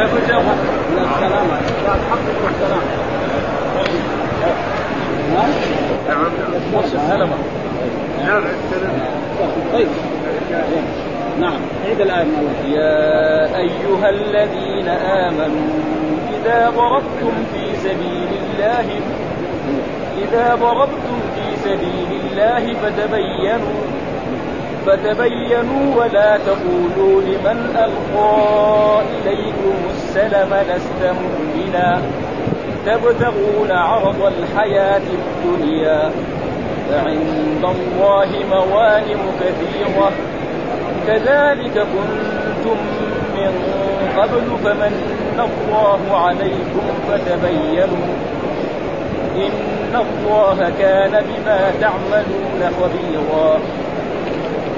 لا نعم نعم عيد الآية يا أيها الذين آمنوا إذا ضربتم في سبيل الله إذا ضربتم في سبيل الله فتبينوا فتبينوا ولا تقولوا لمن ألقى إليكم السلم لست مؤمنا. تبتغون عرض الحياة الدنيا فعند الله مغانم كثيرة. كذلك كنتم من قبل فمن الله عليكم فتبينوا. إن الله كان بما تعملون خبيرا.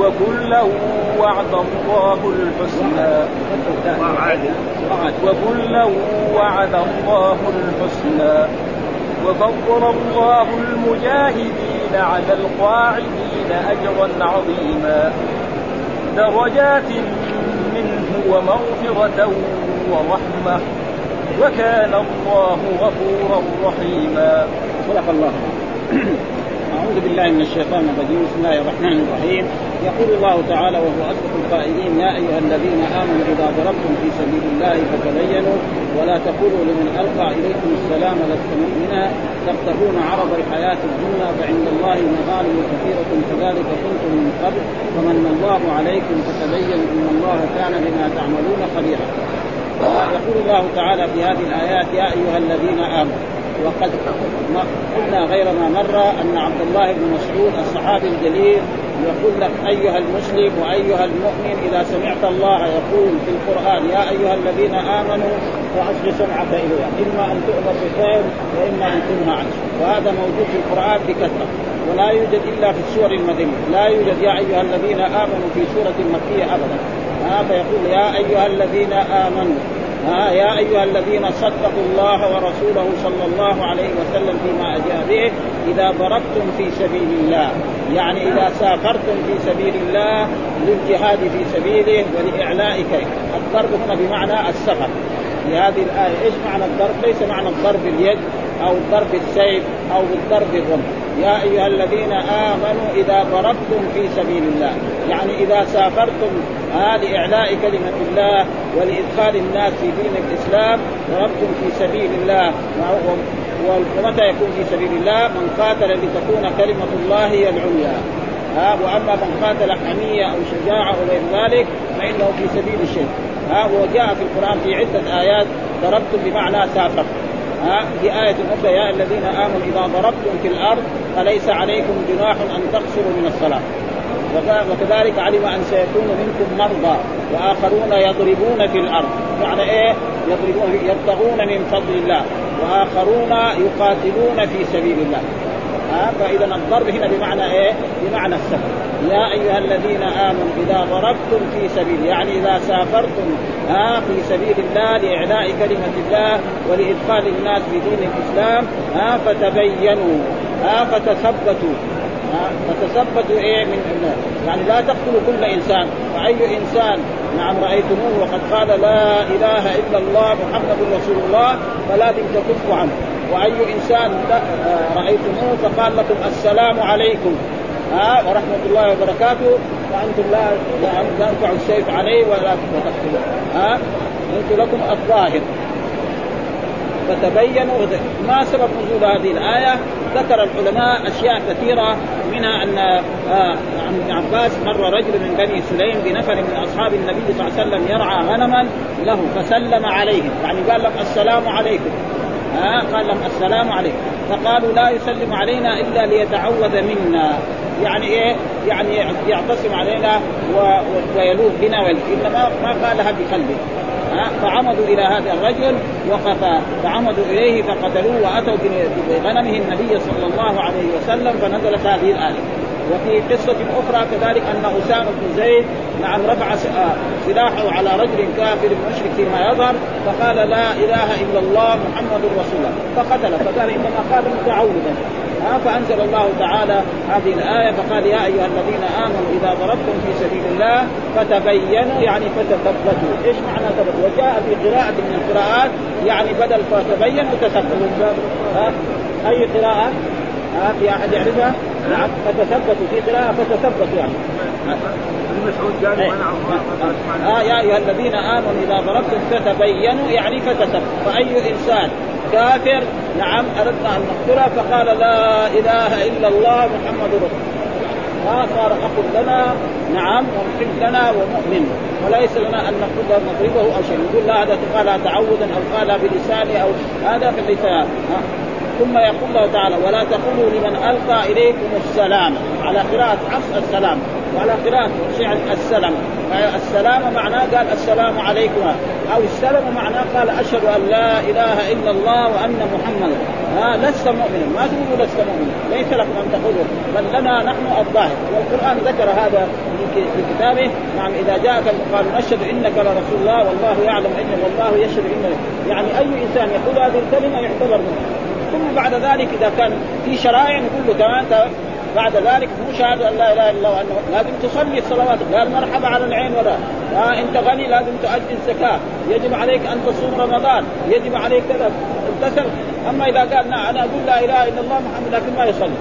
وكلا وعد الله الحسنى. وكلا وعد. الله الحسنى. وفضل الله المجاهدين على القاعدين أجرا عظيما. درجات منه ومغفرة ورحمة. وكان الله غفورا رحيما. صدق الله أعوذ بالله من الشيطان الرجيم. بسم الله الرحمن الرحيم. يقول الله تعالى وهو أصدق القائلين يا أيها الذين آمنوا إذا ضربتم في سبيل الله فتبينوا ولا تقولوا لمن ألقى إليكم السلام لست مؤمنا تبتغون عرض الحياة الدنيا فعند الله مغانم كثيرة كذلك كنتم من قبل فمن الله عليكم فتبينوا إن الله كان بما تعملون خبيرا. يقول الله تعالى في هذه الآيات يا أيها الذين آمنوا وقد قلنا غير ما مر أن عبد الله بن مسعود الصحابي الجليل يقول لك أيها المسلم وأيها المؤمن إذا سمعت الله يقول في القرآن يا أيها الذين آمنوا فاصغ سمعك اليه إما أن تؤمر بخير وإما أن تنهى عنه. وهذا موجود في القرآن بكثرة ولا يوجد إلا في السور المدنية. لا يوجد يا أيها الذين آمنوا في سورة مكية ابدا. هذا فيقول يا أيها الذين آمنوا ها يا أيها الذين صدقوا الله ورسوله صلى الله عليه وسلم فيما جاء به إذا ضربتم في سبيل الله يعني إذا سافرتم في سبيل الله للجهاد في سبيله ولاعلاء كلمه الضرب هنا بمعنى السفر. في هذه الآية إيش معنى الضرب؟ ليس معنى الضرب باليد أو ضرب السيف أو بالضرب الرمح يا أيها الذين آمنوا إذا ضربتم في سبيل الله يعني إذا سافرتم آه لاعلاء كلمة الله ولإدخال الناس في دين الإسلام ضربتم في سبيل الله. ومتى يكون في سبيل الله من قاتل لتكون كلمة الله هي العليا. ها وأما من قاتل حمية أو شجاعة أو غير ذلك فإنه في سبيل الشرك. ها وجاء في القرآن في عدة آيات ضربتم بمعنى سافرتم ها في آية أخرى يا الذين آمنوا إذا ضربتم في الأرض فليس عليكم جناح أن تقصروا من الصلاة. وكذلك علم أن سيكون منكم مرضى وآخرون يضربون في الأرض. معنى إيه؟ يضربون يبتغون من فضل الله وآخرون يقاتلون في سبيل الله. ها؟ فإذا الضرب هنا بمعنى إيه؟ بمعنى السفر. يا أيها الذين آمنوا إذا ضربتم في سبيل يعني إذا سافرتم ها؟ في سبيل الله لإعلاء كلمة الله ولإدخال الناس في دين الإسلام ها؟ فتبينوا ها؟ فتثبتوا. فتثبتوا إيه من الناس يعني لا تقتلوا كل انسان. فأي انسان نعم رأيتموه وقد قال لا إله إلا الله محمد رسول الله فلازم تكفوا عنه. وأي انسان رأيتموه فقال لكم السلام عليكم. ها ورحمة الله وبركاته. فأنتم لا تنفعوا السيف عليه ولا تقتلوه. ها أنتم لكم الظاهر. فتبينوا ما سبب نزول هذه الآية؟ ذكر العلماء أشياء كثيرة منها أن عن ابن عباس مر رجل من بني سليم بنفر من أصحاب النبي صلى الله عليه وسلم يرعى غنما له فسلم عليهم. يعني قال لهم السلام عليكم. ها قال لهم السلام عليكم. فقالوا لا يسلم علينا إلا ليتعوذ منا. يعني إيه؟ يعني يعتصم علينا و... ويلوذ بنا ويلوذ. إنما ما قالها بقلبه. فعمدوا إلى هذا الرجل وقف فعمدوا إليه فقتلوه وأتوا بغنمه النبي صلى الله عليه وسلم فنزلت هذه الآية. وفي قصة أخرى كذلك أن أسامة بن زيد نعم رفع آه، سلاحه على رجل كافر مشرك فيما يظهر فقال لا إله إلا الله محمد رسول الله. فقتله فقال إنما قال متعودا ها فأنزل الله تعالى هذه الآية فقال يا أيها الذين آمنوا إذا ضربتم في سبيل الله فتبينوا يعني فتثبتوا، إيش معنى ثبت؟ وجاء في قراءة من القراءات يعني بدل فتبينوا تثبتوا ها؟ أي قراءة؟ ها؟ في أحد يعرفها؟ نعم. فتثبتوا. في قراءة فتثبتوا يعني. مسعود قال يا أيها الذين آمنوا إذا ضربتم فتبينوا يعني فتثبتوا. فأي إنسان كافر نعم اردنا ان نقتله فقال لا إله إلا الله محمد رسول ما صار أخ لنا نعم ومحب لنا ومؤمن. وليس لنا أن نقتله نضربه أو شيء. نقول لا هذا قال تعودا أو قال بلسانه أو هذا في اللسان ثم يقول الله تعالى ولا تقولوا لمن ألقى إليكم السلام. على قراءة عصر السلام. وعلى قراءة شعر السلام. السلام معناه قال السلام عليكم. أو السلام معناه قال أشهد أن لا إله إلا الله وأن محمدا ها لست مؤمنا. ما تقولوا لست مؤمنا. ليس لكم أن تقولوا. بل لنا نحن الظاهر. والقرآن ذكر هذا في كتابه. نعم إذا جاءك قال نشهد إنك لرسول الله والله يعلم إنك والله يشهد إنك يعني أي إنسان يقول هذه الكلمة يعتبر مؤمن. ثم بعد ذلك إذا كان في شرائع نقول له كمان بعد ذلك مو شهادة أن لا إله إلا الله وأنه لازم تصلي الصلوات قال مرحبا على العين ولا آه أنت غني لازم تؤدي الزكاه يجب عليك أن تصوم رمضان يجب عليك كذا امتثل أما إذا قال نعم أنا أقول لا إله إلا الله محمد لكن ما يصلي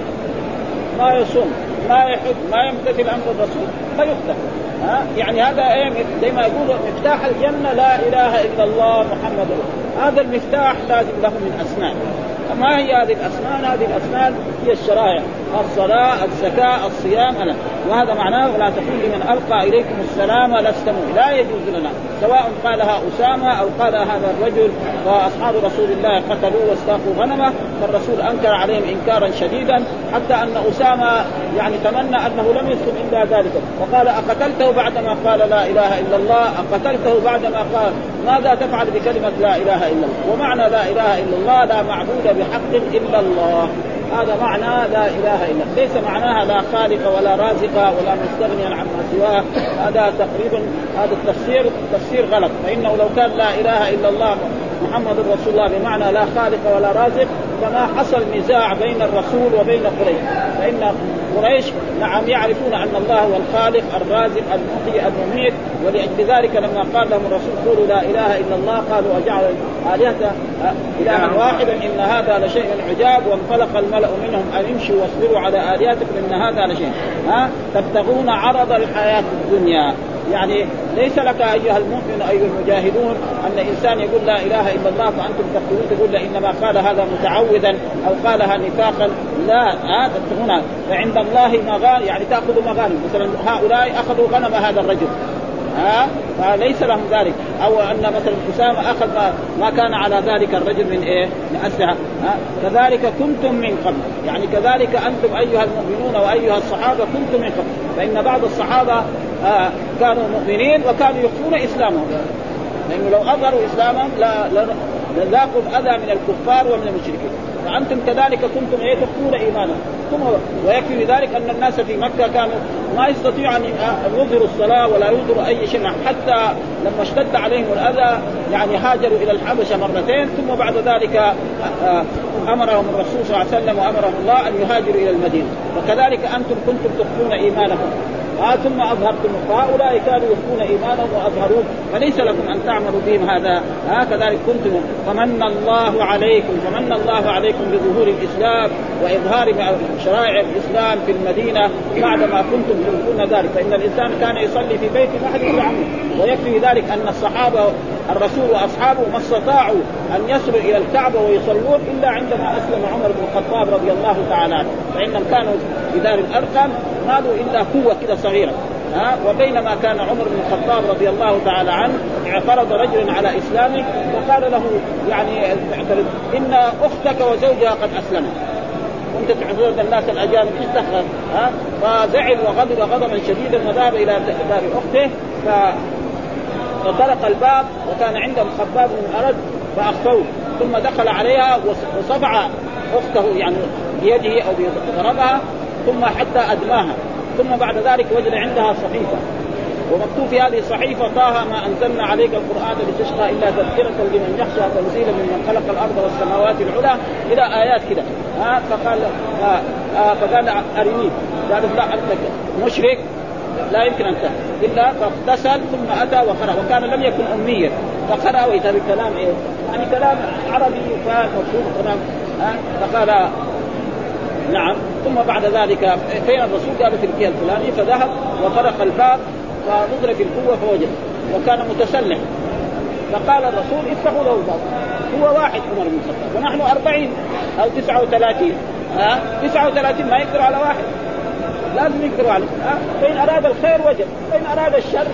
ما يصوم ما يحج ما يمتثل أمر الرسول فيقتل. ها؟ يعني هذا إيه؟ زي ما يقولوا مفتاح الجنة لا إله إلا الله محمد. هذا المفتاح لازم له من أسنان. ما هي هذه الأسنان؟ هذه الأسنان هي الشرائع الصلاة، الزكاة، الصيام أنا. وهذا معناه ولا تقول لمن ألقى إليكم السلام لست لا يجوز لنا سواء قالها أسامة أو قال هذا الرجل وأصحاب رسول الله قتلوه واستاقوا غنمه فالرسول أنكر عليهم إنكارا شديدا حتى أن أسامة يعني تمنى أنه لم يسلم إلا ذلك وقال أقتلته بعدما قال لا إله إلا الله أقتلته بعدما قال ماذا تفعل بكلمة لا إله إلا الله؟ ومعنى لا إله إلا الله لا معبود بحق إلا الله. هذا معنى لا إله إلا الله. ليس معناها لا خالق ولا رازق ولا مستغنيا عما سواه. هذا تقريبا هذا التفسير تفسير غلط. فإنه لو كان لا إله إلا الله محمد رسول الله بمعنى لا خالق ولا رازق فما حصل نزاع بين الرسول وبين قريش. فإن قريش نعم يعرفون أن الله هو الخالق الرازق المحيي المميت ولأجل ذلك لما قال لهم الرسول قولوا لا إله إلا الله قالوا أجعل آلهة إلها واحدا إن هذا لشيء عجاب وانطلق الملأ منهم أن امشوا واصبروا على آلهتكم إن هذا لشيء. ها؟ تبتغون عرض الحياة الدنيا. يعني ليس لك أيها المؤمن أيها المجاهدون أن إنسان يقول لا إله إلا الله فانتم تقولون تقول إنما قال هذا متعودا أو قالها نفاقا. لا هذا هنا فعند الله مغانم يعني تأخذ مغانم. مثلا هؤلاء أخذوا غنم هذا الرجل. ها؟ فليس لهم ذلك. أو أن مثلا أسامة أخذ ما, ما كان على ذلك الرجل من إيه؟ من أسلحة. ها؟ كذلك كنتم من قبل. يعني كذلك أنتم أيها المؤمنون وأيها الصحابة كنتم من قبل. فإن بعض الصحابة آه كانوا مؤمنين وكانوا يخفون إسلامهم. لأنه لو أظهروا إسلامهم لا لاقوا الأذى من الكفار ومن المشركين. فأنتم كذلك كنتم إيه تخفون إيمانكم. ثم ويكفي بذلك أن الناس في مكة كانوا ما يستطيعوا أن يظهروا الصلاة ولا يظهروا أي شيء. حتى لما اشتد عليهم الأذى يعني هاجروا إلى الحبشة مرتين ثم بعد ذلك آه، آه، أمرهم الرسول صلى الله عليه وسلم وأمرهم الله أن يهاجروا إلى المدينة. وكذلك أنتم كنتم تخفون إيمانكم. آه ثم أظهرتم فهؤلاء كانوا يخفون إيمانهم وأظهروه. فليس لكم أن تعملوا بهم هذا. هكذا كنتم. فمن الله عليكم فمن الله عليكم بظهور الإسلام وإظهار شرائع الإسلام في المدينة بعدما كنتم تنكرون ذلك. فان الإنسان كان يصلي في بيت ما حد ويكفي ذلك أن الصحابة الرسول وأصحابه ما استطاعوا أن يصلوا إلى الكعبة ويصلون إلا عندما أسلم عمر بن الخطاب رضي الله تعالى عنه. فإنهم كانوا في دار الارقم ما إلا قوة كده صغيرة. ها؟ وبينما كان عمر بن الخطاب رضي الله تعالى عنه اعترض رجل على إسلامه وقال له يعني اعترض إن أختك وزوجها قد اسلموا وانت تعترض الناس الأجانب إيش دخل ها؟ فزعل وغضب غضبا شديدا وذهب إلى دار أخته ف فطرق الباب وكان عندهم خباب من الأرض فأخفوه. ثم دخل عليها وصفع أخته يعني بيده أو بضربها ثم حتى أدماها. ثم بعد ذلك وجد عندها صحيفة. ومكتوب في هذه الصحيفة طه ما أنزلنا عليك القرآن لتشقى إلا تذكرة لمن يخشى تنزيلا ممن خلق الأرض والسماوات العلى. إلى آيات كده. ها فقال آه آه فقال أرني. قال لا أنت مشرك. لا يمكن أن إلا فاغتسل ثم أتى وقرأ. وكان لم يكن أميا. فقرأ واذا بكلام إيه؟ يعني كلام عربي مفهوم كلام. ها فقال نعم. ثم بعد ذلك فين الرسول قال في الجهه الفلاني فذهب وطرق الباب في القوة فوجد وكان متسلح فقال الرسول افتحوا له الباب. هو واحد عمر بن الخطاب. ونحن أربعين أو تسعة وثلاثين. ها؟ تسعة وثلاثين ما يقدروا على واحد. لازم يقدروا عليه ها؟ فإن أراد الخير وجد. فإن أراد الشر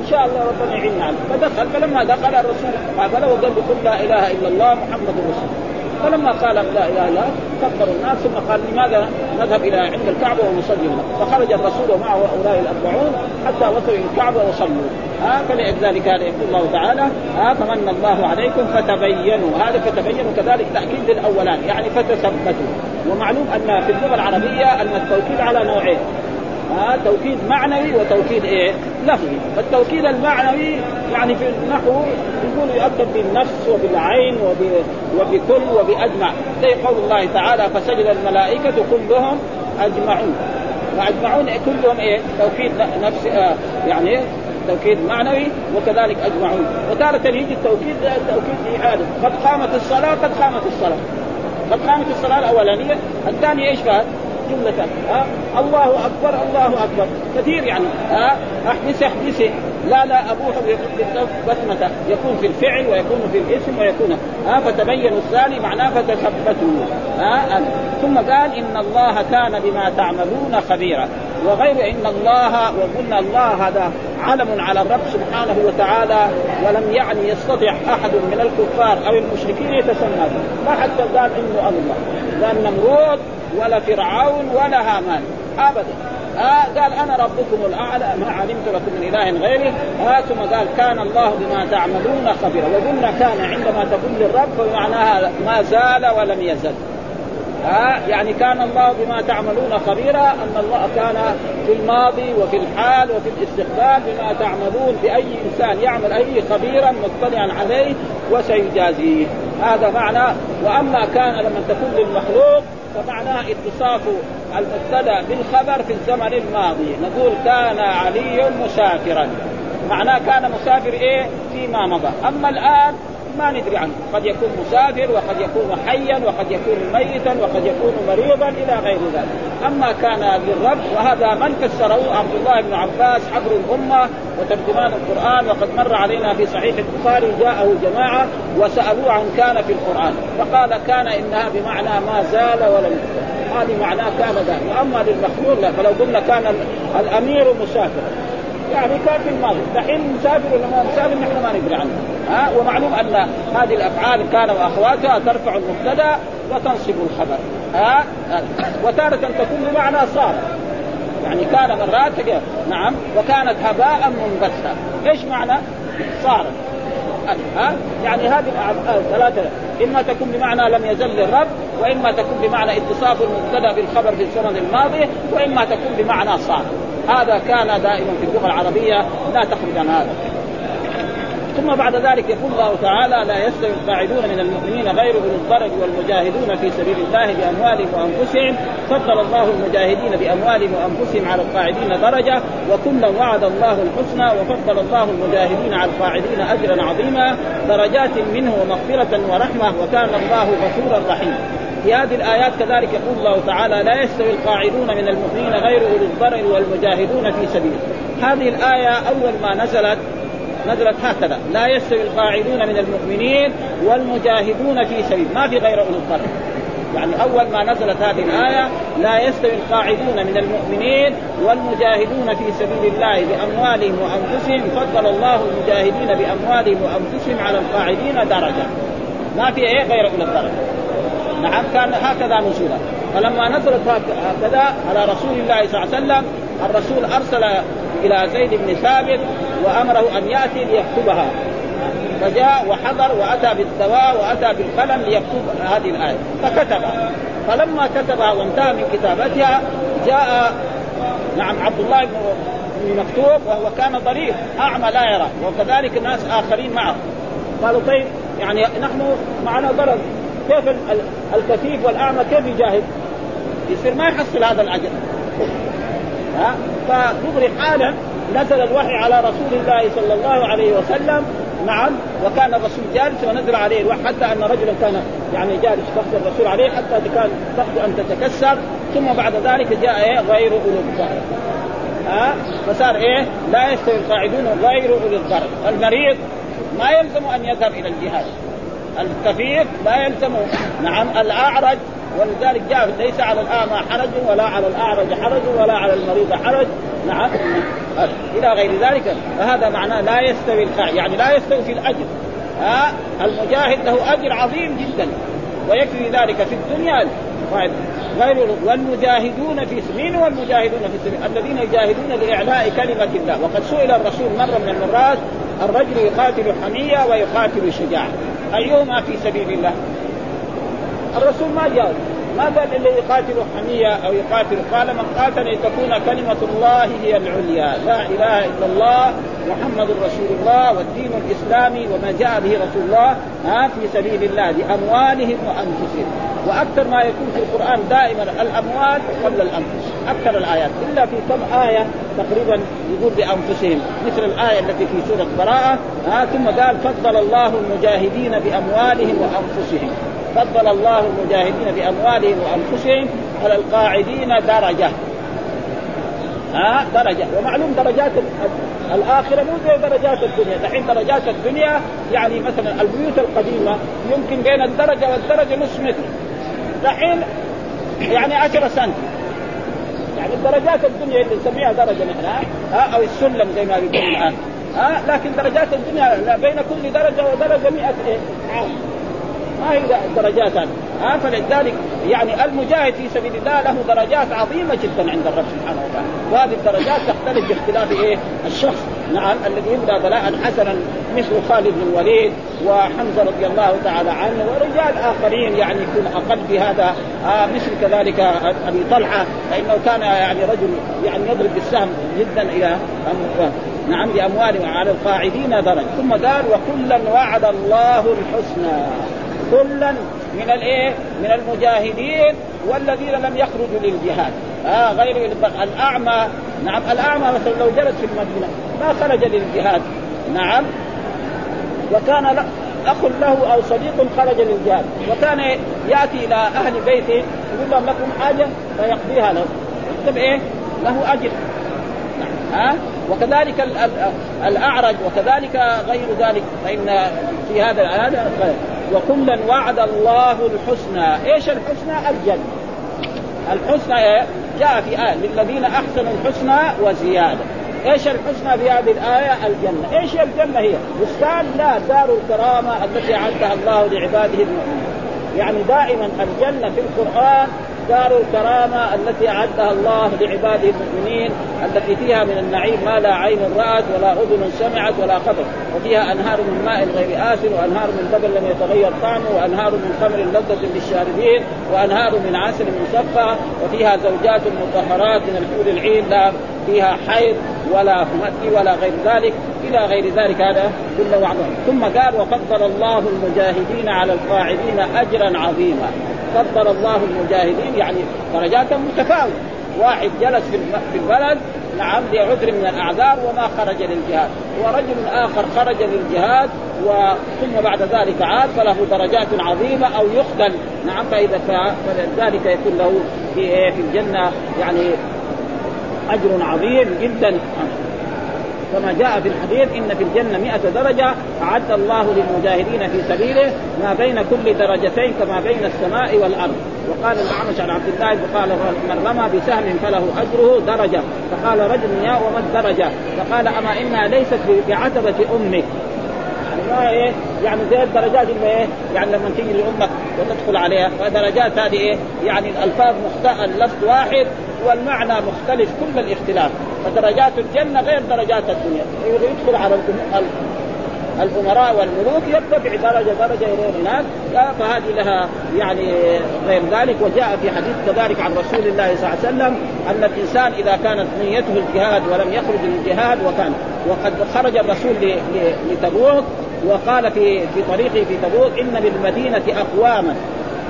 إن شاء الله ربنا يعيننا عليه. فدخل. فلما دخل الرسول قابله وقال له لا إله إلا الله محمد رسول فلما قال لا إله إلا كبروا الناس ثم قال لماذا نذهب إلى عند الكعبة ونصلي هنا فخرج الرسول ومعه هؤلاء الأربعون حتى وصلوا إلى الكعبة وصلوا. ها فلذلك هذا يقول الله تعالى ها فمن الله عليكم فتبينوا. هذا فتبينوا كذلك تأكيد للاولان يعني فتثبتوا. ومعلوم أن في اللغة العربية ان التوكيد على نوعين. ها توكيد معنوي وتوكيد إيه؟ لفظي، فالتوكيد المعنوي يعني في النحو يقول يؤكد بالنفس وبالعين وب... وبكل وبأجمع، زي قول الله تعالى فسجد الملائكة كلهم أجمعون. واجمعون كلهم إيه؟ توكيد نفس آه يعني إيه؟ توكيد معنوي وكذلك أجمعون، وتارة يجي التوكيد توكيد اعاده، قد قامت الصلاة قد قامت الصلاة. قد قامت الصلاة الأولانية، الثانية إيش قال؟ جملة. ها؟ الله أكبر الله أكبر. كثير يعني. ها؟ أحدث أحدث لا لا أبوح بسمة يكون في الفعل ويكون في الاسم ويكون. ها؟ فتبين الثاني معناه فتثبتوا ها؟ ثم قال إن الله كان بما تعملون خبيرا. وغير إن الله وقلنا الله هذا علم على الرب سبحانه وتعالى ولم يعني يستطيع أحد من الكفار أو المشركين يتسمى ما حتى قال إنه الله. لا نمرود ولا فرعون ولا هامان. ابدا. آه قال أنا ربكم الأعلى ما علمت لكم من إله غيري. آه ثم قال كان الله بما تعملون خبيرا. وقلنا كان عندما تقول للرب فمعناها ما زال ولم يزل. آه يعني كان الله بما تعملون خبيرا أن الله كان في الماضي وفي الحال وفي الاستقبال بما تعملون بأي إنسان يعمل أي خبيرا مطلعا عليه وسيجازيه. هذا معنى وأما كان لما تكون للمخلوق فمعناه اتصاف المبتدأ بالخبر في الزمن الماضي. نقول كان علي مسافرا معناه كان مسافر إيه؟ فيما مضى. أما الآن ما ندري عنه. قد يكون مسافر وقد يكون حيا وقد يكون ميتا وقد يكون مريضا إلى غير ذلك. أما كان للرب وهذا من فسره عبد الله بن عباس حبر الأمة وترجمان القرآن وقد مر علينا في صحيح البخاري جاءه جماعة وسألوه عن كان في القرآن. فقال كان إنها بمعنى ما زال ولم هذه معناه كان ذلك وأما للمخلوق لا. فلو قلنا كان الأمير مسافرا. يعني كان في الماضي. دحين مسافر ولا ما مسافر نحن ما ندري عنه. ها؟ ومعلوم أن هذه الأفعال كان وأخواتها ترفع المبتدأ وتنصب الخبر. ها؟ وتارة تكون بمعنى صار. يعني كان مرات نعم. وكانت هباء منبثا إيش معنى؟ صار. ها؟ يعني هذه ثلاثة. إما تكون بمعنى لم يزل للرب وإما تكون بمعنى اتصاف المبتدأ بالخبر في الزمن الماضي وإما تكون بمعنى صار. هذا كان دائما في اللغة العربية لا تخرج عن هذا. ثم بعد ذلك يقول الله تعالى لا يستوي القاعدون من المؤمنين غير أولي الضرر والمجاهدون في سبيل الله بأموالهم وأنفسهم. فضل الله المجاهدين بأموالهم وأنفسهم على القاعدين درجة وكلا وعد الله الحسنى وفضل الله المجاهدين على القاعدين أجرا عظيما درجات منه ومغفرة ورحمة وكان الله غفورا رحيما. في هذه الآيات كذلك يقول الله تعالى لا يستوي القاعدون من المؤمنين غير أولي الضرر والمجاهدون في سبيله هذه الآية أول ما نزلت نزلت هكذا. لا يستوي القاعدون من المؤمنين والمجاهدون في سبيل. ما في غير أولي الضرر. يعني أول ما نزلت هذه الآية لا يستوي القاعدون من المؤمنين والمجاهدون في سبيل الله بأموالهم وأنفسهم. فضل الله المجاهدين بأموالهم وأنفسهم على القاعدين درجة. ما في إيه غير أولي الضرر. نعم كان هكذا نزولا. فلما نزلت هكذا على رسول الله صلى الله عليه وسلم الرسول أرسل إلى زيد بن ثابت وأمره أن يأتي ليكتبها. فجاء وحضر وأتى بالدواء وأتى بالقلم ليكتب هذه الآية. فكتبها فلما كتبها وانتهى من كتابتها جاء نعم عبد الله بن مكتوب وهو كان ضرير أعمى لا يرى وكذلك ناس آخرين معه. قالوا طيب يعني نحن معنا ضرر. كيف الكفيف والأعمى كيف يجاهد؟ يصير ما يحصل هذا الاجر ها؟ فدغري حالا نزل الوحي على رسول الله صلى الله عليه وسلم نعم وكان الرسول جالس ونزل عليه الوحي حتى أن رجلا كان يعني جالس تحت الرسول عليه حتى كان تحت أن تتكسر. ثم بعد ذلك جاء إيه؟ غير أولي الضرر ها؟ فصار إيه؟ لا يستوي القاعدون غير أولي الضرر المريض ما يلزم أن يذهب إلى الجهاد. الكفيف لا يلزم نعم الأعرج ولذلك جاء ليس على الاعمى حرج ولا على الأعرج حرج ولا على المريض حرج. نعم. إلى غير ذلك فهذا معناه لا يستوي القاعد يعني لا يستوي في الأجر. ها المجاهد له أجر عظيم جدا ويكفي ذلك في الدنيا. طيب غير والمجاهدون في سبيل والمجاهدون في سبيل الذين يجاهدون لإعلاء كلمة الله. وقد سئل الرسول مرة من المرات الرجل يقاتل حمية ويقاتل شجاعه ايهما في سبيل الله؟ الرسول ما جاوب ما قال اللي يقاتل حمية أو يقاتل قال من قاتل لتكون كلمة الله هي العليا. لا إله إلا الله محمد رسول الله والدين الإسلامي وما جاء به رسول الله ها في سبيل الله بأموالهم وأنفسهم. وأكثر ما يكون في القرآن دائما الأموال قبل الأنفس أكثر الآيات. إلا في كم آية تقريبا يقول بأنفسهم مثل الآية التي في سورة براءة ها ثم قال فضل الله المجاهدين بأموالهم وأنفسهم. فضل الله المجاهدين بأموالهم وأنفسهم على القاعدين درجة. ها؟ درجة. ومعلوم درجات الآخرة مو زي درجات الدنيا. دحين درجات الدنيا يعني مثلا البيوت القديمة يمكن بين الدرجة والدرجة نص متر. دحين يعني 10 سم يعني درجات الدنيا اللي نسميها درجة نحن ها؟ أو السلم زي ما يقول الآن. ها؟ لكن درجات الدنيا بين كل درجة ودرجة 100 إيه عام. ما هي درجات هذه. ها فلذلك يعني المجاهد في سبيل الله له درجات عظيمة جدا عند الرب سبحانه وتعالى. وهذه الدرجات تختلف باختلاف إيه؟ الشخص. نعم الذي يبدأ بلاء حسنا مثل خالد بن الوليد وحمزة رضي الله تعالى عنه ورجال آخرين يعني يكون أقل في هذا. آه مثل كذلك أبي طلحة فإنه كان يعني رجل يعني يضرب بالسهم جدا إلى نعم باموالهم على القاعدين درج ثم قال وكلا وعد الله الحسنى. كلا من الإيه؟ من المجاهدين والذين لم يخرجوا للجهاد. آه غير الأعمى. نعم الأعمى مثلا لو جلس في المدينة ما خرج للجهاد. نعم. وكان أخ له أو صديق خرج للجهاد. وكان يأتي إلى أهل بيته يقول لهم لكم حاجة؟ فيقضيها له. يكتب إيه؟ له أجر. نعم. ها وكذلك الأعرج وكذلك غير ذلك فإن في هذا هذا وكلا وعد الله الحسنى. إيش الحسنى؟ الجنة. الحسنى جاء في آية للذين أحسنوا الحسنى وزيادة. إيش الحسنى في هذه الآية؟ الجنة. إيش الجنة هي؟ بستان لا دار الكرامة التي أعدها الله لعباده المؤمنين. يعني دائما الجنة في القرآن دار الكرامة التي أعدها الله لعباده المؤمنين التي فيها من النعيم ما لا عين رأت ولا أذن سمعت ولا خطر وفيها أنهار من ماء غير آسن وأنهار من لبن لم يتغير طعمه وأنهار من خمر لذة للشاربين وأنهار من عسل مصفى. وفيها زوجات مطهرات من الحور العين لا فيها حيض. ولا مأتي ولا غير ذلك إلى غير ذلك هذا كل وعده. ثم قال وفضل الله المجاهدين على القاعدين أجرا عظيما. فضل الله المجاهدين يعني درجات متفاوتة. واحد جلس في البلد نعم لعذر من الأعذار وما خرج للجهاد. ورجل آخر خرج للجهاد ثم بعد ذلك عاد فله درجات عظيمة أو يقتل نعم فإذا فلذلك يكون له في إيه، في الجنة يعني أجر عظيم جدا. كما جاء في الحديث إن في الجنة 100 درجة أعد الله للمجاهدين في سبيله ما بين كل درجتين كما بين السماء والأرض. وقال الأعمش عن عبد الله قال من رمى بسهم فله أجره درجة. فقال رجل يا وما الدرجه فقال أما إنها ليست بعتبة أمك. إيه؟ يعني زي الدرجات اللي إيه؟ يعني لما تيجي لامك وتدخل عليها. فدرجات هذه إيه؟ يعني الألفاظ مختلفه اللفظ واحد والمعنى مختلف كل الاختلاف. فدرجات الجنة غير درجات الدنيا. يدخل على الأمراء والملوك يرتفع درجة درجة إلى هناك. فهذه لها يعني غير ذلك. وجاء في حديث كذلك عن رسول الله صلى الله عليه وسلم أن الإنسان إذا كانت نيته الجهاد ولم يخرج للجهاد وكان وقد خرج الرسول لتبوك وقال في في طريقه في تبوك إن بالمدينة أقواما.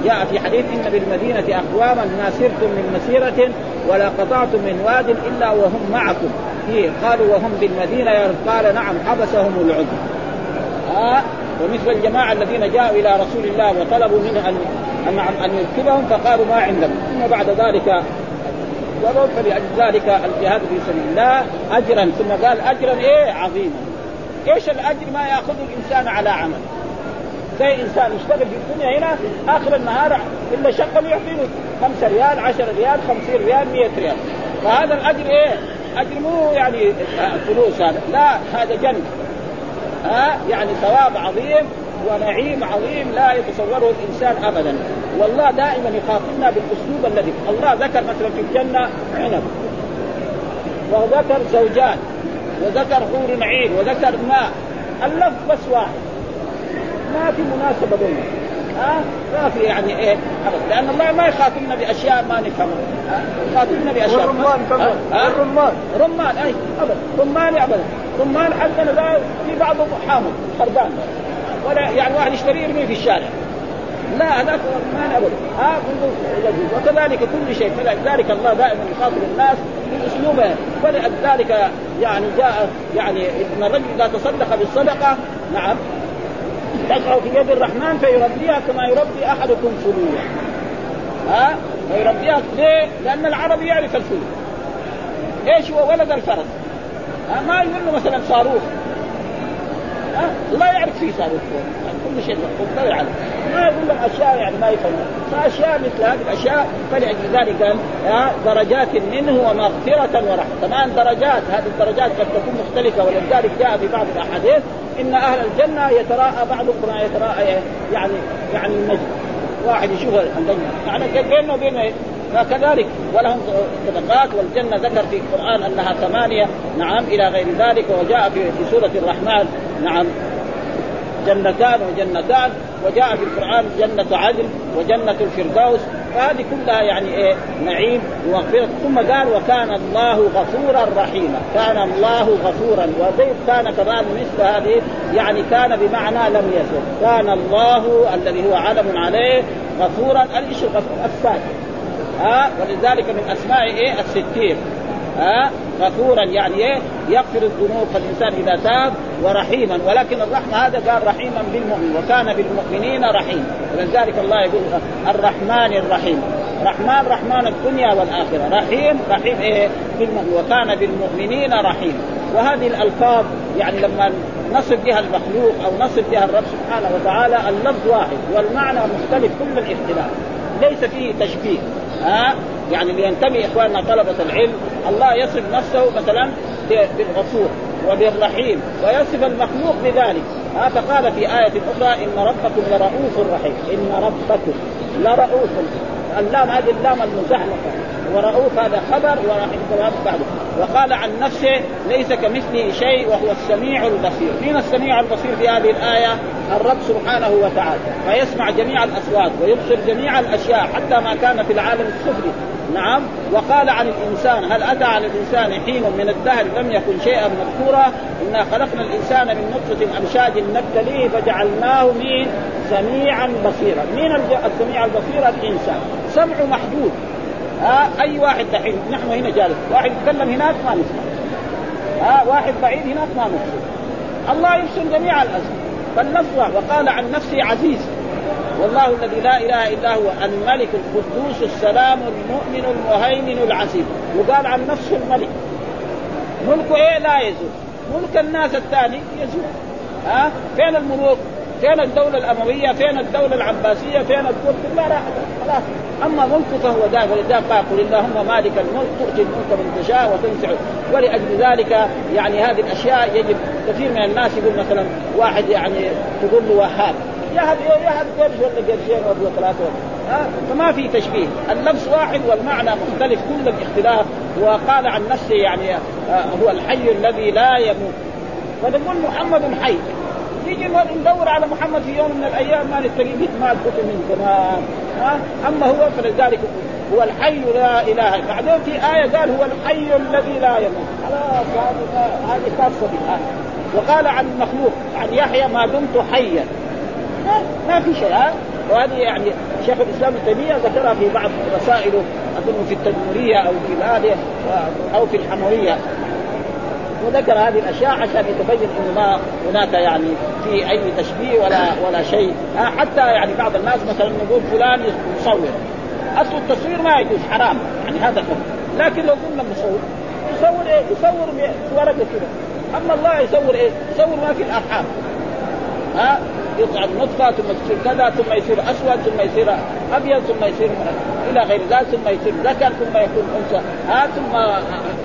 جاء في حديث إن بالمدينة أقواما ما سرتم من مسيرة ولا قطعتم من واد إلا وهم معكم. فيه قالوا وهم بالمدينة قال نعم حبسهم العذر. ها ومثل الجماعة الذين جاءوا إلى رسول الله وطلبوا منه ان ان ان يركبهم فقالوا ما عندنا ثم بعد ذلك ولو فلذلك الجهاد في سبيل الله اجرا. ثم قال اجرا إيه؟ عظيما. إيش الاجر ما ياخذه الانسان على عمل؟ زي انسان يشتغل في الدنيا هنا اخر النهار الا شغل يعطيه 5 ريال 10 ريال 50 ريال 100 ريال. فهذا الأجر إيه؟ أجر مو يعني فلوس هذا لا هذا جنه ها؟ يعني ثواب عظيم ونعيم عظيم لا يتصوره الإنسان ابدا. والله دائما يخاطبنا بالأسلوب الذي الله ذكر مثلا في الجنة عنب وذكر زوجات وذكر حور عين وذكر ماء. اللفظ بس واحد. ما في مناسبة بينهم. ها؟ ما في يعني إيه؟ لأن الله ما يخاطبنا بأشياء ما نفهمها. يخاطبنا بأشياء الرمان كمان. الرمان رمان. أي ابدا. رمان ابدا. رمان حتى في بعضهم حامض خربان. ولا يعني واحد يشتري يرميه في الشارع. لا هذاك رمان ابدا ها وكذلك كل شيء فلذلك الله دائما يخاطب الناس بأسلوبه. فلذلك يعني جاء يعني إن الرجل إذا تصدق بالصدقة نعم تقع في يد الرحمن فيربيها كما يربي أحدكم فلولا. ها فيربيها ليه؟ لأن العربي يعرف الفلو. إيش هو؟ ولد الفرس. ها ما يقول له مثلا صاروخ. الله يعرف فيه صاروخ يعني كل شيء مطلع عليه ما يقول لهم أشياء يعني ما يفهمون فأشياء مثل هذه الأشياء فلأجل ذلك قال درجات منه ومغفرة ورحمة. طبعا درجات هذه الدرجات قد تكون مختلفة ولذلك جاء في بعض الأحاديث إن أهل الجنة يتراءى بعضهم كما يتراءى يعني يعني النجم واحد يشوف النجم يعني بينه وبينه فكذلك ولهم صدقات والجنة ذكر في القرآن أنها ثمانية. نعم إلى غير ذلك وجاء في سورة الرحمن. نعم جنتان وجنتان وجاء في القرآن جنة عدن وجنة الفردوس. فهذه كلها يعني إيه؟ نعيم ومغفرة. ثم قال وكان الله غفورا رحيما. كان الله غفورا وزيد كان كمان مثل هذه؟ يعني كان بمعنى لم يزل. كان الله الذي هو علم عليه غفورا. إيش الغفور الساتر ها؟ ولذلك من أسماء إيه؟ الستير ها؟ غفورا يعني إيه؟ يغفر الذنوب فالإنسان إذا تاب ورحيما. ولكن الرحمة هذا قال رحيما بالمؤمن وكان بالمؤمنين رحيما ولذلك الله يقول الرحمن الرحيم. رحمن رحمن الدنيا والآخرة. رحيم رحيم إيه؟ بالمؤمن. وكان بالمؤمنين رحيما وهذه الألفاظ يعني لما نصف بها المخلوق أو نصف بها الرب سبحانه وتعالى اللفظ واحد والمعنى مختلف كل الاختلاف. ليس فيه تشبيه. ها؟ يعني لينتمي إخواننا طلبة العلم. الله يصف نفسه مثلا بالغفور وبالرحيم ويصف المخلوق بذلك. ها؟ فقال في آية أخرى إن ربكم لرؤوف رحيم. إن ربكم لرؤوف اللام هذه اللام المزحلقة. ورؤوف هذا خبر ورحيم بعده. وقال عن نفسه ليس كمثله شيء وهو السميع البصير. مين السميع البصير في هذه الآية؟ الرب سبحانه وتعالى. فيسمع جميع الأصوات ويبصر جميع الأشياء حتى ما كان في العالم السفلي. نعم. وقال عن الإنسان هل أتى على الإنسان حين من الدهر لم يكن شيئا مذكورا؟ إنا خلقنا الإنسان من نطفة أمشاج نبتليه فجعلناه مين؟ سميعا بصيرا. مين السميع البصير؟ الإنسان. سمعه محدود. ها آه أي واحد دحين نحن هنا جالس. واحد يتكلم هناك ما نسمع. ها آه واحد بعيد هناك ما نبصر الله يبصر جميع الازمنه فالنص وقال عن نفسه عزيز. والله الذي لا إله إلا هو الملك القدوس السلام المؤمن المهيمن العزيز. وقال عن نفسه الملك. ملكه إيه؟ لا يزول. ملك الناس الثاني يزول. ها؟ فين الملوك؟ فين الدولة الأموية؟ فين الدولة العباسية؟ فين الدولة كلها راحت خلاص اما ملك فهو دائم ولذلك قل اللهم مالك الملك تؤتي الملك من تشاء وتنزع ولاجل ذلك يعني هذه الاشياء يجب كثير من الناس يقول مثلا واحد يعني تقول له وهاب يهب يهب قرش ولا قرشين ولا ثلاثة ها فما في تشبيه اللفظ واحد والمعنى مختلف كل الاختلاف وقال عن نفسه يعني آه، هو الحي الذي لا يموت فنقول محمد حي يجي ندور على محمد في يوم من الأيام ما نتلاقيه ما الكتب من زمان. أما هو فلذلك هو الحي لا إله بعدين في آية قال هو الحي الذي لا يموت. خلاص هذه خاصه بالآية. وقال عن المخلوق عن يحيى ما دمت حيا. ما في شيء ها؟ وهذه يعني شيخ الإسلام ابن تيمية ذكرها في بعض رسائله اظن في التدمريه أو في هذه أو في الحمويه وذكر هذه الأشياء عشان يتبين إنه ما هناك يعني في أي تشبيه ولا ولا شيء. حتى يعني بعض الناس مثلا نقول فلان يصور أصل التصوير ما يجوز حرام. يعني هذا حكم. لكن لو قلنا مصور يصور إيه؟ يصور ورقة كذا أما الله يصور إيه؟ يصور ما في الأرحام. ها يصعد نطفة ثم تصير كذا ثم يصير أسود ثم يصير أبيض ثم يصير إلى غير ذلك ثم يصير ذكر ثم يكون أنثى. ها ثم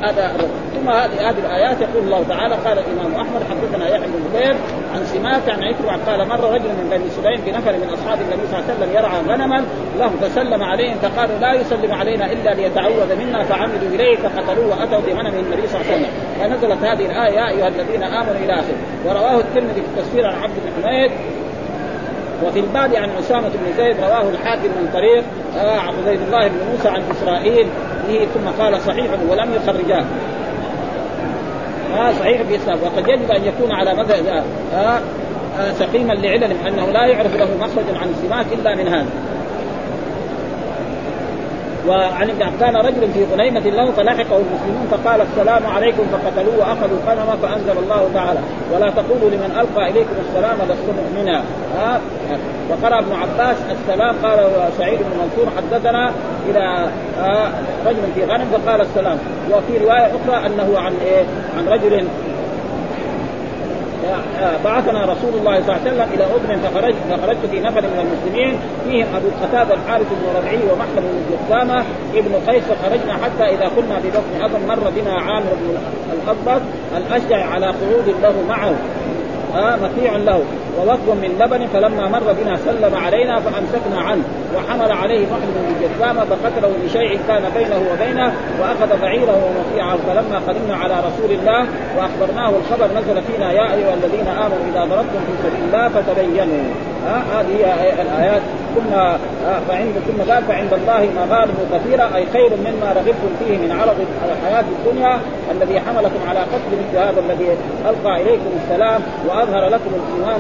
هذا ثم هذه هذه الآيات يقول الله تعالى قال الإمام أحمد حدثنا يحيى بن عن سمات عن عكرمه قال مر رجل من بني سليم بنفر من أصحاب النبي صلى الله عليه وسلم يرعى غنما له فسلم عليهم فقالوا لا يسلم علينا إلا ليتعوذ منا فعمدوا اليه فقتلوه وأتوا بغنم النبي صلى الله عليه وسلم. فنزلت هذه الآية يا أيها الذين آمنوا إلى آخره. ورواه الترمذي في التفسير عن عبد بن حميد وفي الباب عن أسامة بن زيد رواه الحاكم من طريق آه عبد الله بن موسى عن إسرائيل. به ثم قال صحيح ولم يخرجاه. آه صحيح بإسلام وقد يجب أن يكون على مذهب آه آه سقيما لعلل أنه لا يعرف له مخرج عن السماك إلا من هذا. وعن ابن كان رجل في غنيمة له فلحقه المسلمون فقال السلام عليكم فقتلوه وأخذوا غنما فأنزل الله تعالى. ولا تقولوا لمن ألقى إليكم السلام لست مؤمنا. ها وقرأ ابن عباس السلام قال سعيد بن منصور حدثنا إلى رجل في غنم فقال السلام. وفي رواية أخرى أنه عن إيه؟ عن رجل بعثنا رسول الله صلى الله عليه وسلم إلى أذن فخرجت فخرجت في نفر من المسلمين. فيهم أبو قتادة الحارث بن ربعي ومحمد بن جثامة ابن قيس. فخرجنا حتى إذا كنا ببطن اذن مر بنا عامر بن الاضبط الأشجع على قعود له معه. آه مطيع له. ووقف من لبن فلما مر بنا سلم علينا فأمسكنا عنه وحمل عليه محمد بن جثامه فقتله بشيء كان بينه وبينه وأخذ بعيره ومطيعه. فلما قدمنا على رسول الله وأخبرناه الخبر نزل فينا يا أيها الذين آمنوا إذا ضربتم في سبيل الله فتبينوا. ها هذه هي الآيات. ثم فعند ثم قال فعند الله مغانم كثيرة أي خير مما رغبتم فيه من عرض الحياة الدنيا الذي حملكم على قتل مثل هذا الذي ألقى إليكم السلام وأظهر لكم الإيمان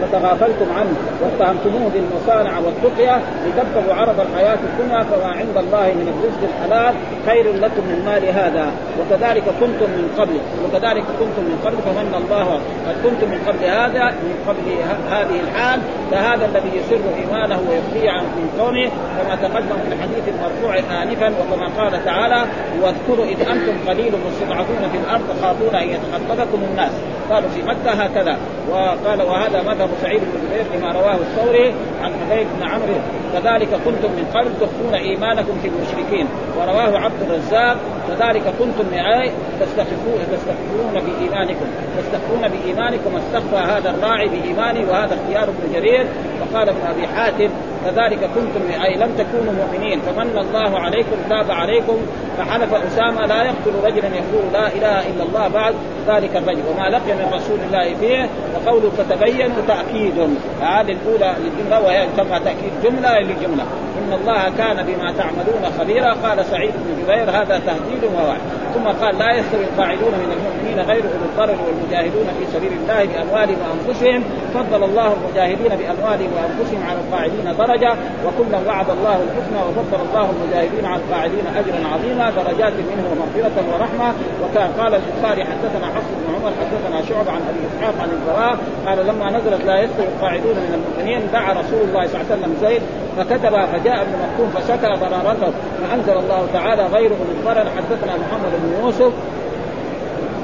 فتغافلتم عنه واتهمتموه بالمصانع والتقية لتبتغوا عرض الحياة الدنيا فما عند الله من الرزق الحلال خير لكم من مال هذا. وكذلك كنتم من قبل وكذلك كنتم من قبل فمن الله قد كنتم من قبل هذا من قبل هذه الحال فهذا الذي يسر إيمانه ويخفي عن من قومه كما تقدم في الحديث المرفوع انفا وكما قال تعالى واذكروا إذ أنتم قليل مستضعفون في الأرض تخافون أن يتخطفكم الناس. قالوا في مكة هكذا. وقال وهذا مذهب سعيد بن جبير لما رواه الثوري عن حبيب بن عمرو كذلك كنتم من قبل تخفون إيمانكم في المشركين. ورواه عبد الرزاق كذلك كنتم معي تستخفون تستخفون بإيمانكم. تستخفون بإيمانكم استخفى هذا الراعي بإيمانه وهذا اختيار ابن جرير. وقال ابن أبي حاتم كذلك كنتم أي لم تكونوا مؤمنين. فمن الله عليكم تاب عليكم. فحلف أسامة لا يقتل رجلا يقول لا إله إلا الله بعد ذلك الرجل. وما لقي من رسول الله فيه وقوله فتبينوا تأكيد. هذه الأولى للجملة وهي تسمى تأكيد جملة. للجمله إن الله كان بما تعملون خبيرا. قال سعيد بن جبير هذا تهديد ووعد ثم قال لا يستوي القاعدون من المؤمنين غير اولي الضرر والمجاهدون في سبيل الله بأموالهم وأنفسهم. فضل الله المجاهدين بأموالهم وأنفسهم على القاعدين درجة وكلا وعد الله الحسنى وفضل الله المجاهدين على القاعدين أجرا عظيما درجات منه ومغفرة ورحمة. وكان قال البخاري حدثنا حفص بن عمر حدثنا شعب عن أبي إسحاق عن البراء قال لما نزلت لا يستوي القاعدون من المؤمنين دعا رسول الله صلى الله عليه وسلم زيد فكتب فجاء ابن مكتوم فشكى ضرارته فأنزل الله تعالى غير اولي الضرر حدثنا محمد بن يوسف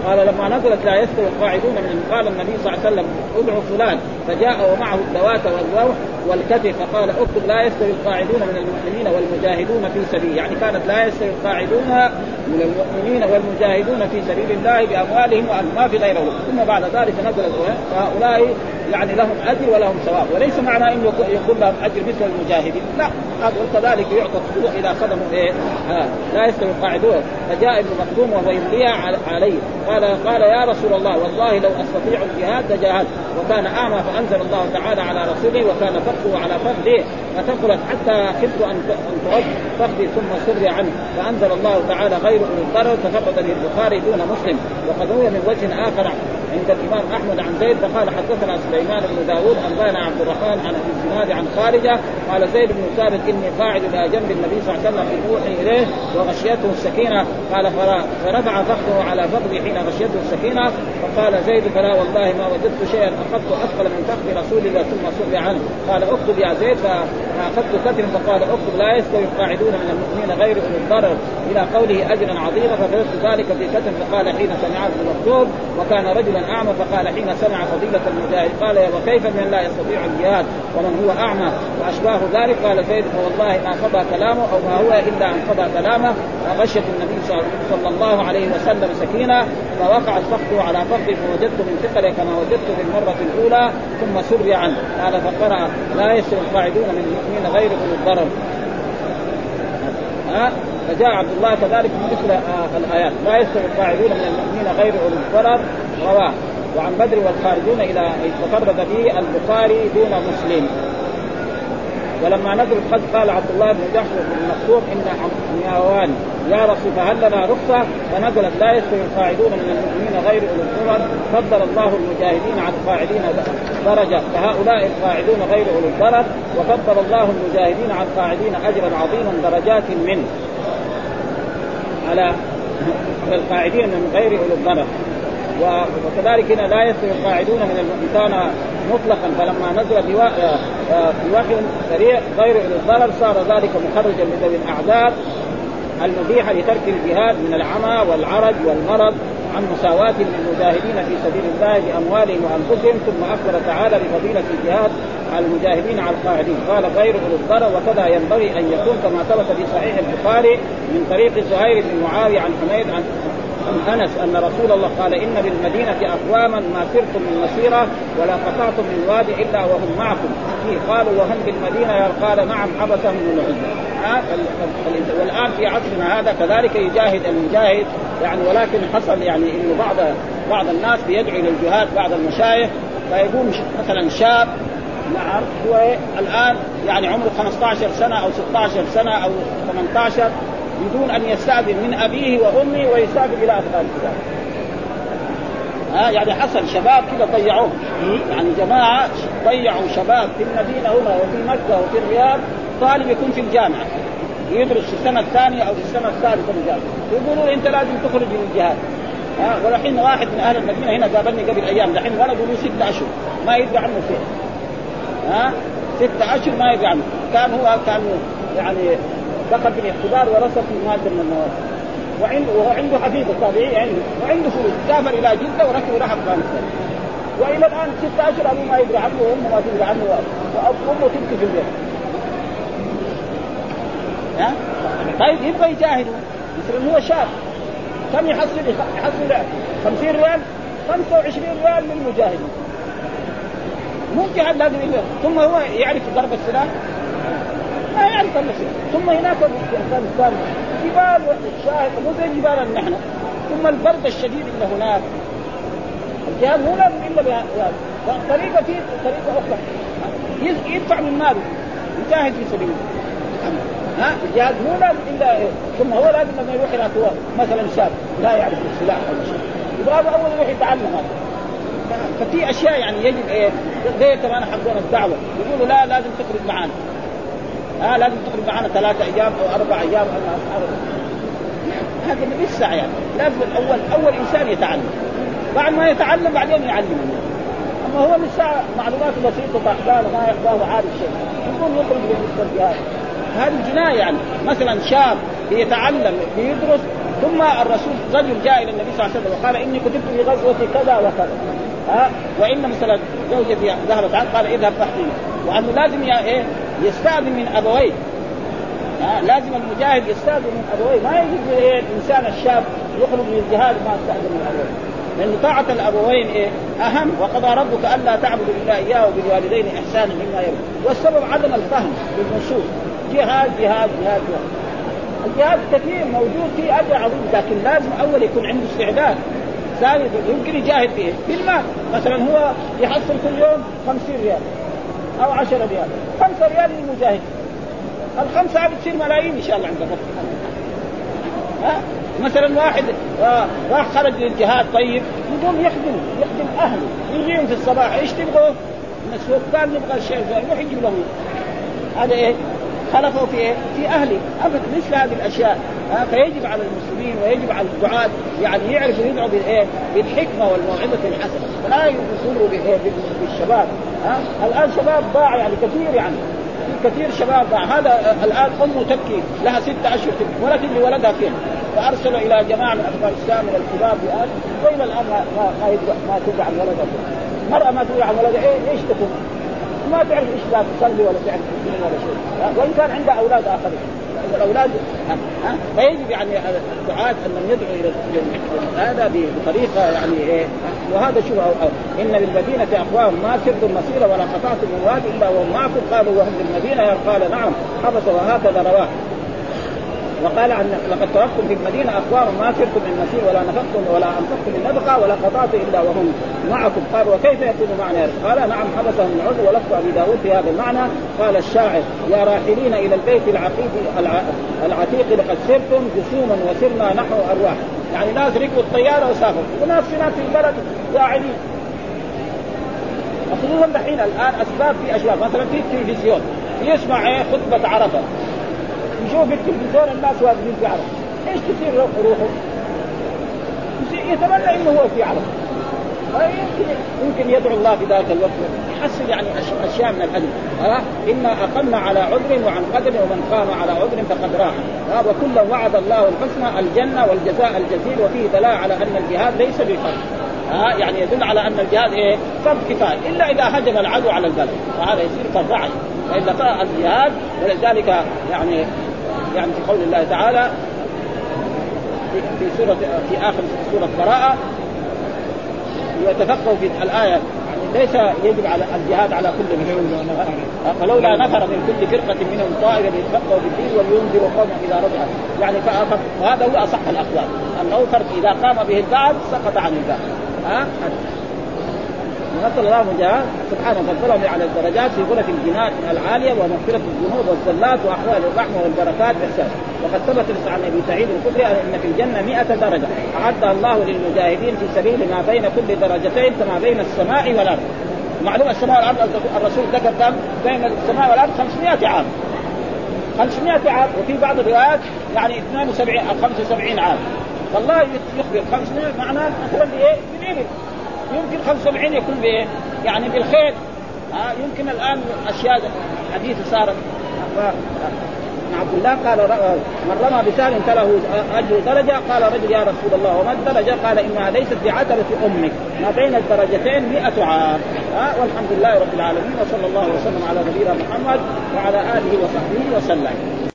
قال لما نزلت لا يستوي القاعدون من قال النبي صلى الله عليه وسلم ادعوا فلان فجاء ومعه الدوات والروح والكتف فقال اكتب لا يستوي القاعدون من المؤمنين والمجاهدون في سبيل يعني كانت لا يستوي القاعدون من المؤمنين والمجاهدون في سبيل الله بأموالهم ما في غيره ثم بعد ذلك نزل فهؤلاء يعني لهم أجر ولهم ثواب. وليس معنى إنه يكون لهم أجر مثل المجاهدين. لا هذا كذلك يعطى الصدوق اذا خدموا إيه آه. لا يستوي القاعدون. فجاء ابن مخزوم وهو يمليها عليه. قال قال يا رسول الله والله لو أستطيع الجهاد لجاهدت وكان أعمى فأنزل الله تعالى على رسوله وكان فخذه على فخذه فثقلت حتى خفت أن ترد فخذي ثم سري عنه. فأنزل الله تعالى غير أولي الضرر ففقد للبخاري دون مسلم. وقد روي من وجه آخر عند الإمام أحمد عن زيد فقال حدثنا سليمان بن داود انبانا عبد الرحمن عن أبي الزناد عن خارجة قال زيد بن ثابت إني قاعد إلى جنب النبي صلى الله عليه وسلم يوحي إليه وغشيته السكينة. قال فرفع فخذه على فخذي حين غشيته السكينة فقال زيد فلا والله ما وجدت شيئا أخذت أثقل من فخذ رسول الله ثم سر عنه. قال اكتب يا زيد فأخذت كتب فقال اكتب لا يستوي القاعدون من المؤمنين غير أولي الضرر. إلى قوله اجرا عظيما. فكتبت ذلك في كتب فقال حين سمعه ابن مكتوب وكان رجلا أعمى فقال حين سمع فضيلة المجاهد قال وكيف من لا يستطيع الجهاد ومن هو أعمى وأشباه ذلك؟ قال زيد فوالله ما قضى كلامه أو ما هو إلا أن قضى كلامه. فغشت النبي صلى الله عليه وسلم سكينة فوقعت فخذه على فخذي فوجدت من ثقله كما وجدت في المرة الأولى ثم سري عنه قال فقرأ لا يسر القاعدون من المؤمنين غير اولي الضرر. فجاء عبد الله كذلك مثل آه الآيات. لا يستوي القاعدون من المؤمنين غير أولي الضرر رواه. وعن بدر والخارجون إلى تفرد به البخاري دون مسلم. ولما نزل قد قال عبد الله بن جحش بن مكتوم إن عمياوان يا رسول فهل لنا رخصة؟ فنزلت لا يستوي القاعدون من المؤمنين غير أولي الضرر فضل الله المجاهدين على القاعدين درجة. فهؤلاء القاعدون غير أولي الضرر وفضل الله المجاهدين على القاعدين أجرا عظيما درجات منه. على القاعدين من غير أولي الضرر. وكذلك هنا لا يستوي القاعدون من المؤمنين مطلقا فلما نزل بوحي سريع غير الضرر صار ذلك مخرجا لذوي الأعذار المبيحه لترك الجهاد من العمى والعرج والمرض عن مساواة للمجاهدين في سبيل الله بأموالهم وأنفسهم ثم أخبر تعالى بفضيلة الجهاد على المجاهدين على القاعدين. قال غير أولي الضرر وكذا ينبغي أن يكون كما ثبت في صحيح البخاري من طريق زهير بن معاوية عن حميد عن عن أنس أن رسول الله قال إن بالمدينة أقواما ما سرتم من مسيرة ولا قطعتم من وادي إلا وهم معكم. فيه قالوا وهم بالمدينة قال نعم حبسهم العزة والآن في عصرنا هذا كذلك يجاهد المجاهد يعني ولكن حصل يعني إنه بعض بعض الناس بيدعو إلى الجهاد بعض المشايخ فيقوم مثلا شاب نعم هو الآن يعني عمره 15 سنة أو 16 سنة أو 18 بدون أن يستأذن من أبيه وأمه ويستأذن إلى افغانستان ها يعني حصل شباب كذا ضيعوه. يعني جماعة ضيعوا شباب في المدينة هنا وفي مكة وفي الرياض. طالب يكون في الجامعة. يدرس في السنة الثانية أو في السنة الثالثة من الجامعة. يقولوا أنت لازم تخرج من الجهاد. ها ولحين واحد من أهل المدينة هنا قابلني قبل أيام. دحين ولد له ستة أشهر. ما يدري عنه شيء. ها ستة أشهر ما يدري عنه. كان هو كان يعني دخل في الاختبار في ماده من المواد وعنده وهو عنده حفيد الطبيعي عنده وعنده فلوس. سافر إلى جدة وركب راح أفغانستان. وإلى الآن ستة أشهر ابوه ما يدري عنه وامه ما تدري عنه وامه تبكي في البيت. ها؟ طيب يبغى يجاهدوا. مثلا هو شاب. كم يحصل؟ يحصل 50 ريال؟ 25 ريال للمجاهدين مو جهاد لازم ثم هو يعرف ضرب السلاح؟ ما يعرف النسيج ثم هناك في افغانستان جبال شاهق مو زي جبالنا نحن ثم البرد الشديد اللي هناك. الجهاد مو لازم إلا بهذا طريقة في طريقة أخرى. يدفع من ماله. يجاهد في سبيل الله ها؟ الجهاد مو لازم الا ثم هو لازم لما يروح إلى مثلا شاب لا يعرف السلاح ولا شيء. يبغى أول يروح يتعلم هذا. ففي أشياء يعني يجب إيه؟ زي كمان حقون الدعوة. يقولوا لا لازم تخرج معانا. ها لازم تخرج معنا ثلاثة أيام أو أربع أيام. هذا لسه يعني لازم الأول أول إنسان يتعلم. بعد ما يتعلم بعدين يعلم. أما هو لسه معلومات بسيطة تعبان ما ما عارف شيء. يقول يخرج بالنسبة هذه جناية يعني. مثلا شاب بيتعلم بيدرس ثم الرسول رجل جاء إلى النبي صلى الله عليه وسلم وقال إني كتبت في غزوة كذا وكذا. ها؟ وإن مثلا زوجتي ذهبت عنه قال اذهب فاحكي وأنه لازم إيه؟ يستاذن من أبويه. لازم المجاهد يستاذن من أبويه. ما يجوز إيه الانسان الشاب يخرج من الجهاد ما استاذن من أبويه. لأن طاعة الأبوين إيه أهم. وقضى ربك ألا تعبدوا الا إياه وبالوالدين إحسانا مما يرضى. والسبب عدم الفهم بالنصوص جهاد جهاد جهاد, جهاد. الجهاد كثير موجود فيه اجر عظيم لكن لازم أول يكون عنده استعداد. ثاني يمكن يجاهد فيه. بالمال. مثلا هو يحصل كل يوم 50 ريال. أو 10 ريال. 5 ريال للمجاهد. الخمسة هذه تصير ملايين إن شاء الله عند ربنا ها؟ مثلا واحد آه راح خرج للجهاد طيب. يقوم يخدم يخدم أهله. يجيهم في الصباح إيش تبغوا؟ من السكان نبغى الشيء يروح يجيب لهم. هذا إيه؟ خلفوا في إيه؟ في أهله. أبدا مثل هذه الأشياء. ها فيجب على المسلمين ويجب على الدعاة يعني يعرفوا يدعوا بالايه؟ بالحكمة والموعظة الحسنة. ولا يصوروا بإيه؟ بالشباب. ها الآن شباب ضاع يعني كثير يعني. كثير شباب ضاع هذا الآن أمه تبكي. لها ستة أشهر تبكي. ولا تدري ولدها فين؟ فأرسلوا إلى جماعة من افغانستان من الكباب الان وإلى الآن ما ما ما, تدعى عن ولدها المرأة ما تدعى عن ولدها إيه؟ إيش تكون؟ ما تعرف إيش لا تصلي ولا تعرف الدين ولا شيء. وإن كان عندها أولاد آخرين. الأولاد ها؟ فيجب يعني الدعاة أن يدعو إلى هذا بطريقة يعني إيه؟ وهذا شو إن للمدينة أقوام ما سرتم مسيره ولا قطعتم من واد إلا وهم معكم قالوا وهم بالمدينة قال نعم حبس وهكذا رواه. وقال عن لقد تركتم في المدينة اقوام ما سرتم من مسير ولا نفقتم ولا أنفقتم من نفقة ولا قطعتم إلا وهم معكم. قال وكيف يكون معنا قال نعم حبسهم العذر ولفظ أبي داود في هذا المعنى. قال الشاعر يا راحلين إلى البيت العتيق العتيق لقد سرتم جسوما وسرنا نحو أرواح. يعني ناس ركبوا الطيارة وسافروا. وناس هناك في البلد قاعدين. خصوصا دحين الآن أسباب في أشياء. مثلا في التلفزيون يسمع خطبة عرفة. يشوف التلفزيون الناس واقفين في عرفه إيش تصير روحه؟ يتمنى إنه هو في عرفه يمكن يمكن يدعو الله في ذلك الوقت. يحصل يعني أشياء من الاجر ها؟ إنا أقمنا على عذر وعن قدر ومن قام على عذر فقد راح. ها؟ وكلا وعد الله الحسنى الجنة والجزاء الجزيل وفيه دلاله على أن الجهاد ليس بفرض ها؟ يعني يدل على أن الجهاد إيه؟ فرض كفاية. إلا إذا هجم العدو على البلد. فهذا يصير فرض عين والا الجهاد ولذلك يعني يعني في قول الله تعالى في سورة في آخر سورة براءة يتفقهوا في الآية. يعني ليس يجب على الجهاد على كل مسلم فلولا نفر من كل فرقة منهم طائرة ليتفقهوا في الدين ولينذروا قومهم إذا رجعوا. يعني فهذا هو أصح الأقوال. أنه فرق إذا قام به البعض سقط عن البعض. ها؟ نسال الله مجاهد سبحانه فضلهم على الدرجات في غرف الجنان العالية ومغفرة الذنوب والزلات وأحوال الرحمة والبركات باحسان وقد ثبت عن أبي سعيد الخدري أن في الجنة 100 درجة. اعدها الله للمجاهدين في سبيل ما بين كل درجتين كما بين السماء والأرض. معلومه السماء والأرض الرسول ذكر بين السماء والأرض 500 عام. 500 عام. وفي بعض الروايات يعني 72 أو 75 عام. فالله يخبر 500 معناه مثلا بإيه؟ بالابل يمكن 75 يكون بإيه؟ يعني بالخير آه يمكن الآن أشياء حديثة صارت عبد الله قال من رمى بسال فله أجر درجة قال رجل يا رسول الله وما الدرجة؟ قال إنها ليست بعتبه أمك ما بين الدرجتين 100 عام آه والحمد لله رب العالمين وصلى الله وسلم على نبينا محمد وعلى آله وصحبه وسلم